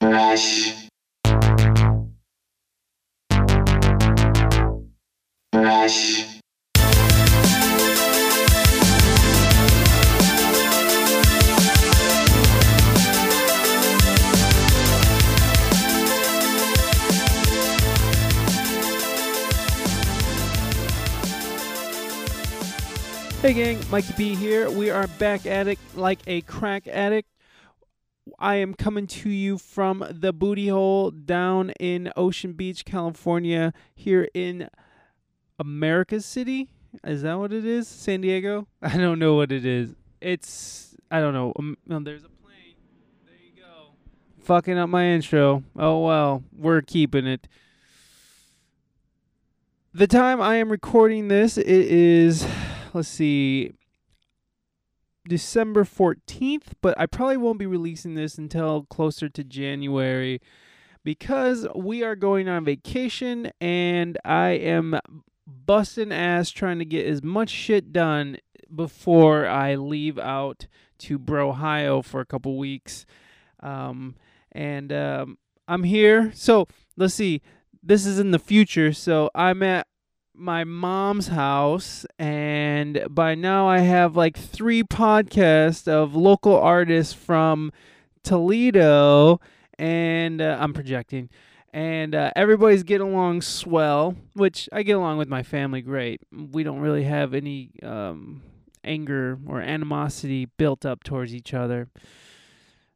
Fresh. Hey gang, Mikey B here. We are back at it like a crack addict. I am coming to you from the booty hole down in Ocean Beach, California, here in America's City. Is that what it is? San Diego? I don't know what it is. It's I don't know. Um, there's a plane. There you go. Fucking up my intro. Oh well, we're keeping it. The time I am recording this, it is let's see, December 14th, but I probably won't be releasing this until closer to January because we are going on vacation and I am busting ass trying to get as much shit done before I leave out to Brohio for a couple weeks. Um, and um, I'm here. So let's see. This is in the future. So I'm at my mom's house and by now I have like three podcasts of local artists from Toledo and uh, I'm projecting and uh, everybody's getting along swell which I get along with my family great. We don't really have any um, anger or animosity built up towards each other.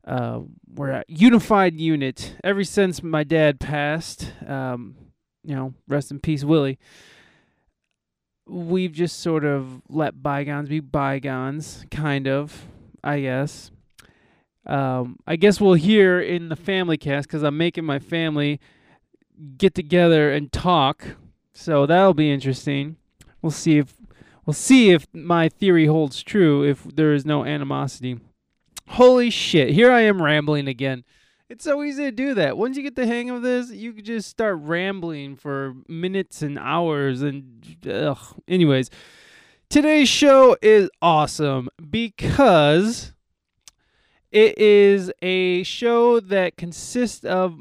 Uh, we're a unified unit. Ever since my dad passed um, you know rest in peace Willie we've just sort of let bygones be bygones, kind of, I guess. Um, I guess we'll hear in the family cast because I'm making my family get together and talk, so that'll be interesting. We'll see if we'll see if my theory holds true. If there is no animosity. Holy shit! Here I am rambling again. It's so easy to do that. Once you get the hang of this, you can just start rambling for minutes and hours and ugh. Anyways, today's show is awesome because it is a show that consists of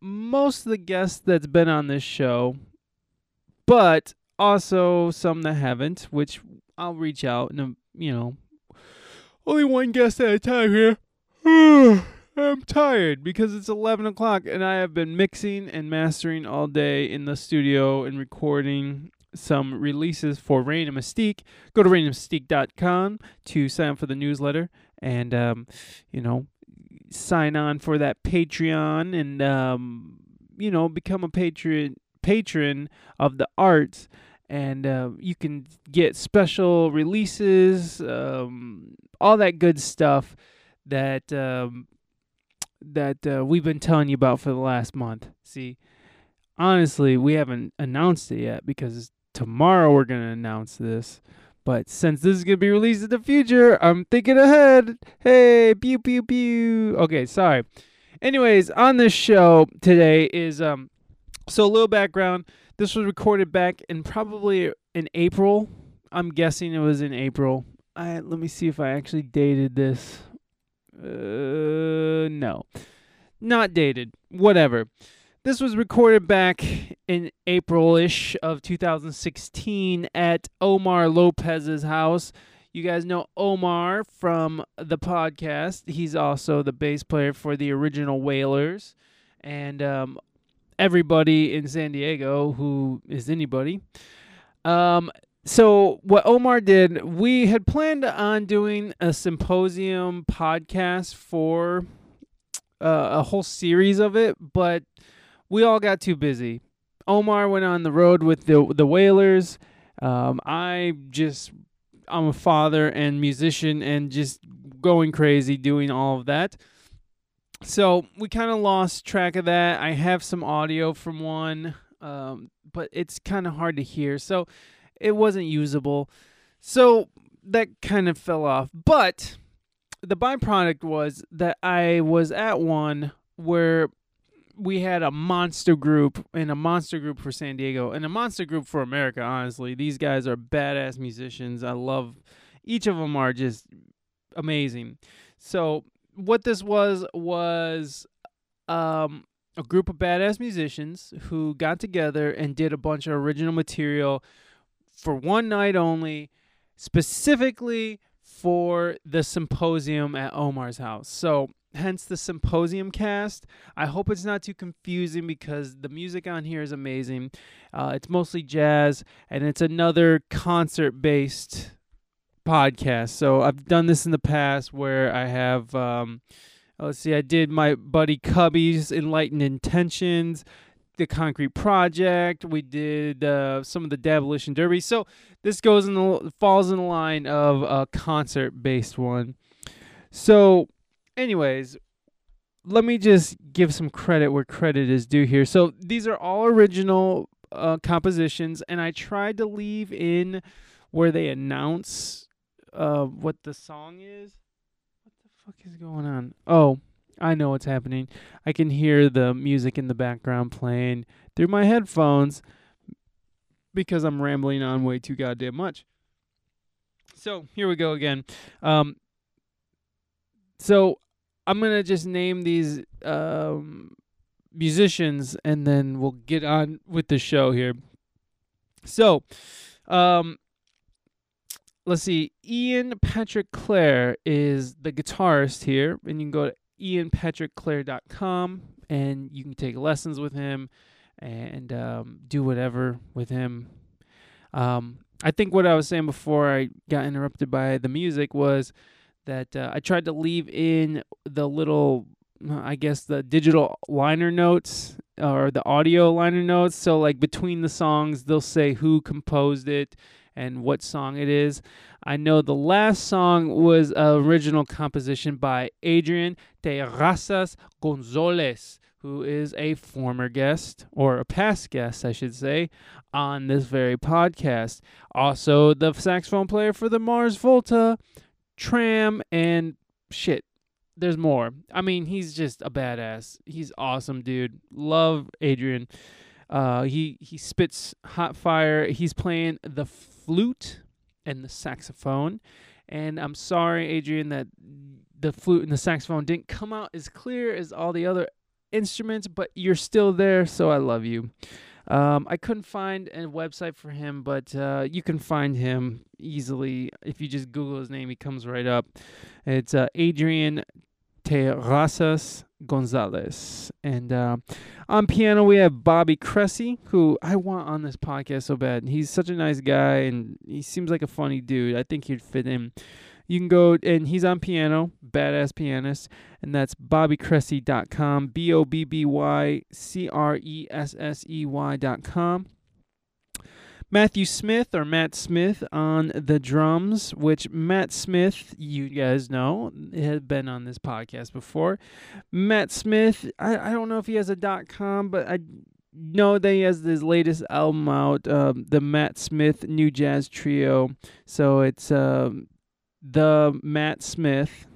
most of the guests that's been on this show, but also some that haven't, which I'll reach out and you know, only one guest at a time here. I'm tired because it's 11 o'clock and I have been mixing and mastering all day in the studio and recording some releases for Reign of Mystique. Go to reignofmystique.com to sign up for the newsletter and, um, you know, sign on for that Patreon and, um, you know, become a patron patron of the arts and uh, you can get special releases, um, all that good stuff that um, that uh, we've been telling you about for the last month. See, honestly, we haven't announced it yet because tomorrow we're going to announce this. But since this is going to be released in the future, I'm thinking ahead. Hey, pew, pew, pew. Okay, sorry. Anyways, on this show today is, um, so a little background. This was recorded back in probably in April. I'm guessing it was in April. I, let me see if I actually dated this. Uh, no. Not dated. Whatever. This was recorded back in April ish of 2016 at Omar Lopez's house. You guys know Omar from the podcast. He's also the bass player for the original Wailers. And um, everybody in San Diego who is anybody. Um, so what Omar did, we had planned on doing a symposium podcast for uh, a whole series of it, but we all got too busy. Omar went on the road with the the Wailers. Um, I just I'm a father and musician and just going crazy doing all of that. So we kind of lost track of that. I have some audio from one, um, but it's kind of hard to hear. So it wasn't usable. So that kind of fell off. But the byproduct was that I was at one where we had a monster group and a monster group for San Diego and a monster group for America, honestly. These guys are badass musicians. I love each of them are just amazing. So what this was was um, a group of badass musicians who got together and did a bunch of original material for one night only, specifically for the symposium at Omar's house. So, hence the symposium cast. I hope it's not too confusing because the music on here is amazing. Uh, it's mostly jazz, and it's another concert based podcast. So, I've done this in the past where I have. Um, Let's see, I did my buddy Cubby's Enlightened Intentions, the Concrete Project. We did uh, some of the Demolition Derby. So this goes in the falls in the line of a concert based one. So, anyways, let me just give some credit where credit is due here. So these are all original uh, compositions, and I tried to leave in where they announce uh, what the song is What the fuck is going on? Oh, I know what's happening. I can hear the music in the background playing through my headphones because I'm rambling on way too goddamn much. So here we go again. Um, so I'm gonna just name these um, musicians and then we'll get on with the show here. So, um, let's see. Ian Patrick Clare is the guitarist here, and you can go to ianpatrickclare.com and you can take lessons with him and um, do whatever with him. Um, I think what I was saying before I got interrupted by the music was that uh, I tried to leave in the little, I guess, the digital liner notes or the audio liner notes. So, like between the songs, they'll say who composed it and what song it is. I know the last song was an original composition by Adrian Terrazas Gonzalez, who is a former guest, or a past guest, I should say, on this very podcast. Also, the saxophone player for the Mars Volta, Tram, and shit. There's more. I mean, he's just a badass. He's awesome, dude. Love Adrian. Uh, he he spits hot fire. He's playing the flute and the saxophone. And I'm sorry, Adrian, that the flute and the saxophone didn't come out as clear as all the other instruments, but you're still there, so I love you. Um, I couldn't find a website for him, but uh, you can find him easily if you just Google his name. He comes right up. It's uh, Adrian Terrazas Gonzalez. And uh, on piano, we have Bobby Cressey, who I want on this podcast so bad. He's such a nice guy, and he seems like a funny dude. I think he'd fit in. You can go, and he's on piano, badass pianist, and that's bobbycressey.com, B O B B Y C R E S S E Y.com. Matthew Smith or Matt Smith on the drums, which Matt Smith, you guys know, has been on this podcast before. Matt Smith, I, I don't know if he has a dot com, but I know that he has his latest album out, um, the Matt Smith New Jazz Trio. So it's um, the Matt Smith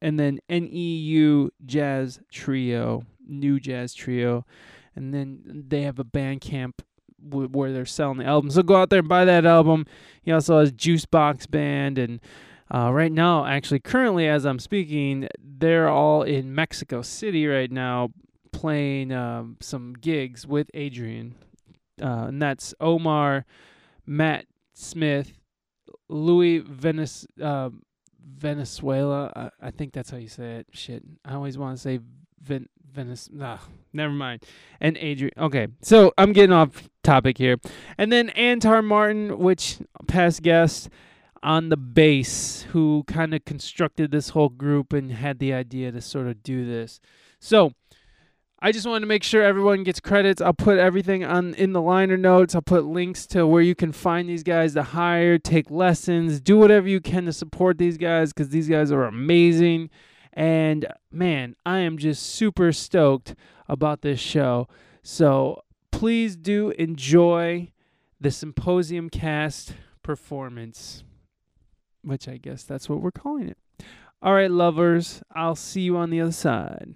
and then NEU Jazz Trio, New Jazz Trio. And then they have a Bandcamp where they're selling the album. So go out there and buy that album. He also has Juicebox Band and uh, right now, actually, currently as I'm speaking, they're all in Mexico City right now playing um, some gigs with Adrian. Uh, and that's Omar, Matt Smith, Louis Venez- uh, Venezuela. I, I think that's how you say it. Shit. I always want to say Ven- Venice. Nah, never mind. And Adrian. Okay, so I'm getting off topic here. And then Antar Martin, which past guest on the bass, who kind of constructed this whole group and had the idea to sort of do this. So I just wanted to make sure everyone gets credits. I'll put everything on in the liner notes. I'll put links to where you can find these guys to hire, take lessons, do whatever you can to support these guys because these guys are amazing. And man, I am just super stoked about this show. So please do enjoy the Symposium cast performance, which I guess that's what we're calling it. All right, lovers, I'll see you on the other side.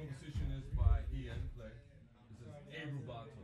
composition is by Ian Play. This is Arubato.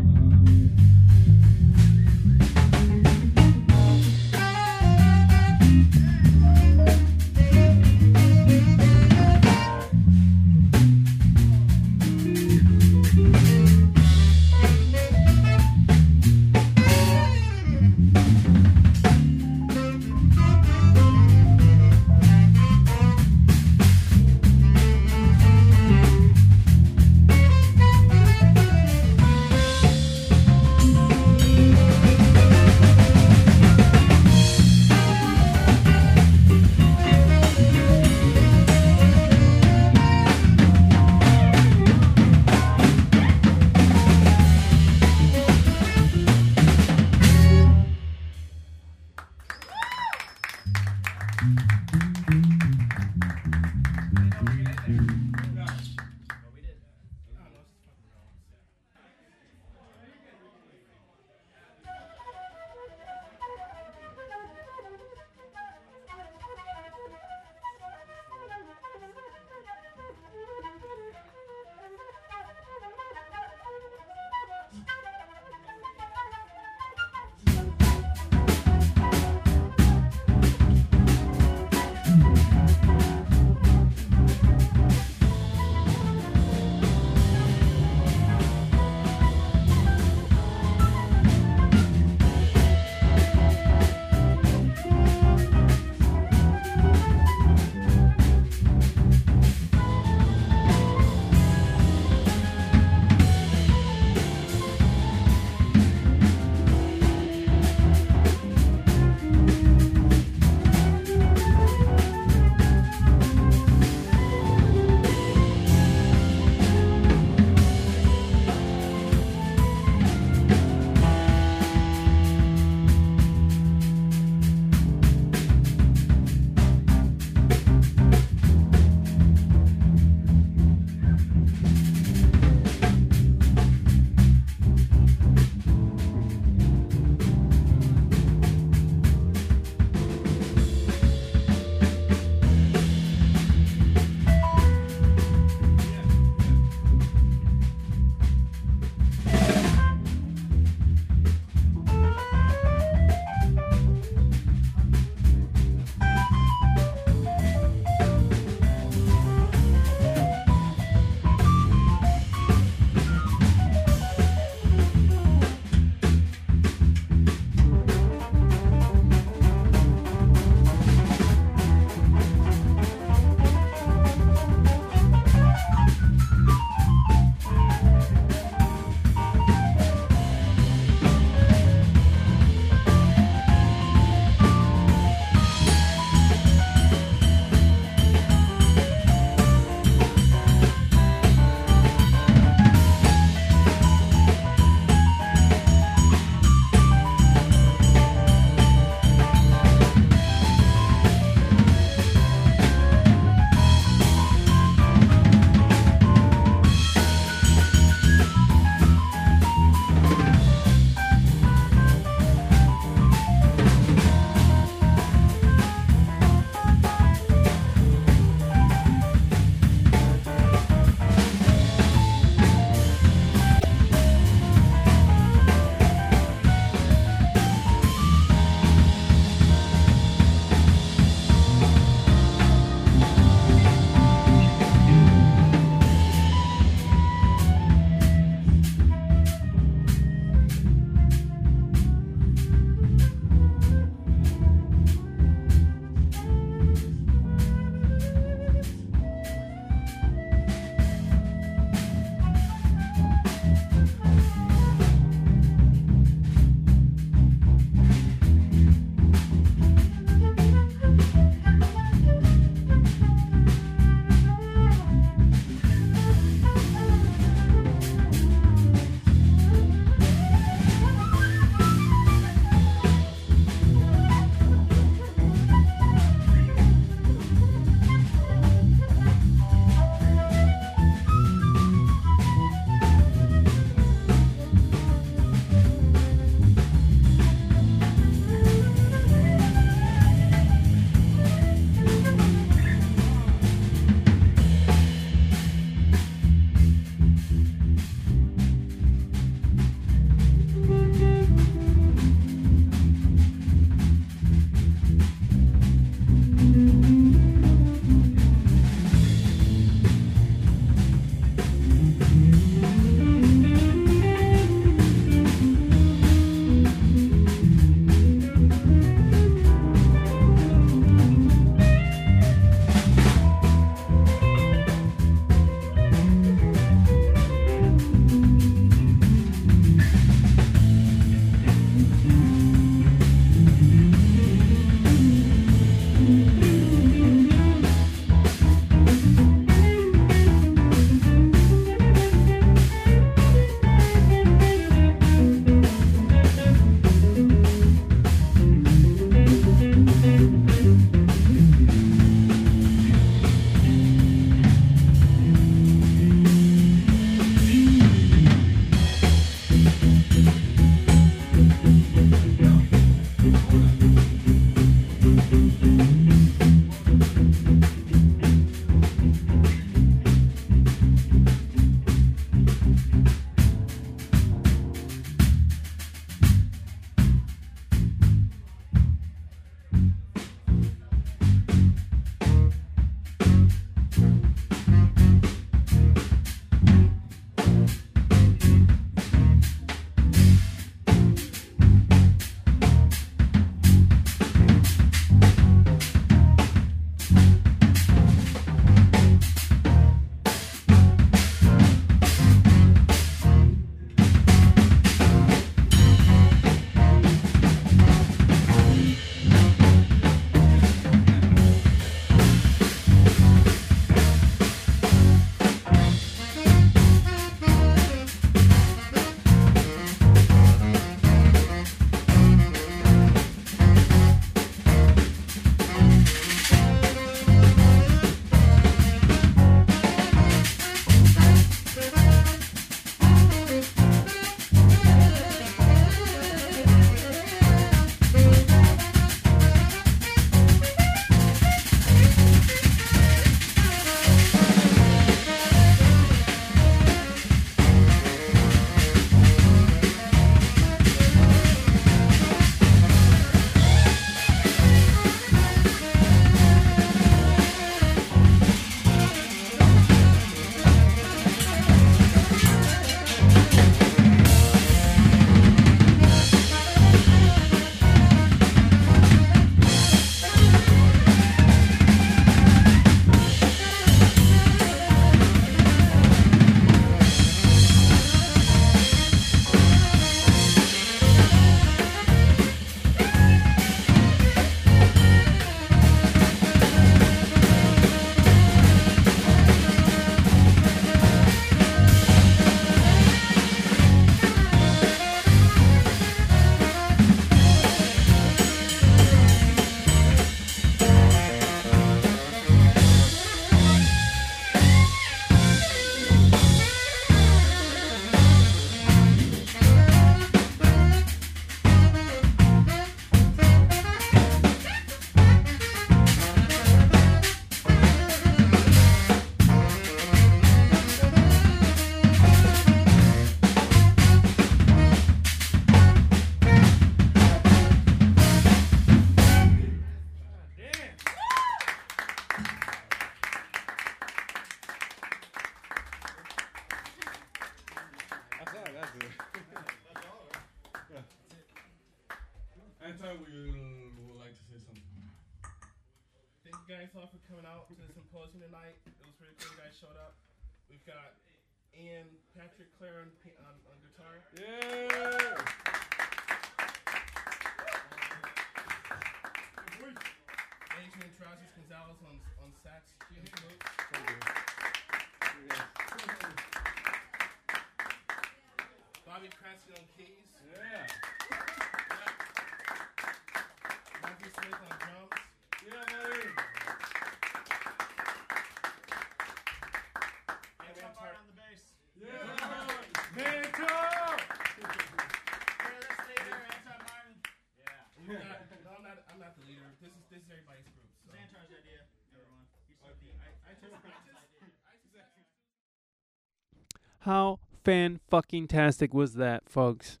How fan fucking tastic was that, folks?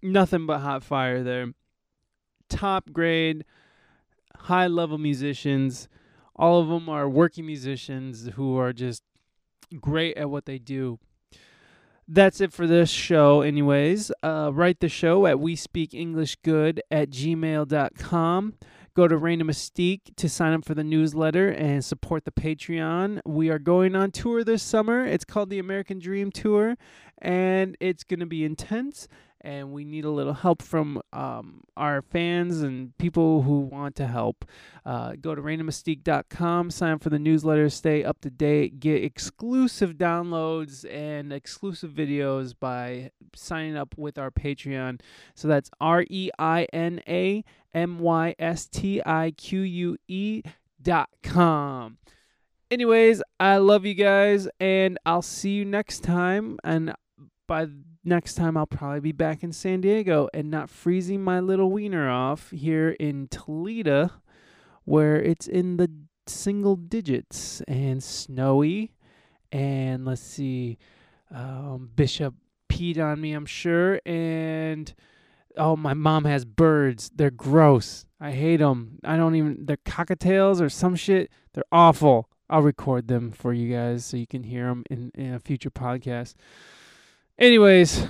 Nothing but hot fire there. Top grade, high level musicians. All of them are working musicians who are just great at what they do. That's it for this show, anyways. Uh, write the show at we speak English good at gmail.com. Go to Reina Mystique to sign up for the newsletter and support the Patreon. We are going on tour this summer. It's called the American Dream Tour, and it's going to be intense. And we need a little help from um, our fans and people who want to help. Uh, go to reinamystique.com, sign up for the newsletter, stay up to date, get exclusive downloads and exclusive videos by signing up with our Patreon. So that's R E I N A M Y S T I Q U E dot com. Anyways, I love you guys, and I'll see you next time. And by next time, I'll probably be back in San Diego and not freezing my little wiener off here in Toledo, where it's in the single digits and snowy. And let's see, um, Bishop peed on me, I'm sure, and oh, my mom has birds. They're gross. I hate them. I don't even. They're cockatiels or some shit. They're awful. I'll record them for you guys so you can hear them in, in a future podcast. Anyways,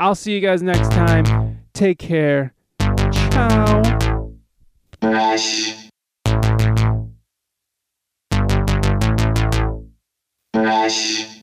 I'll see you guys next time. Take care. Ciao. Rush. Rush.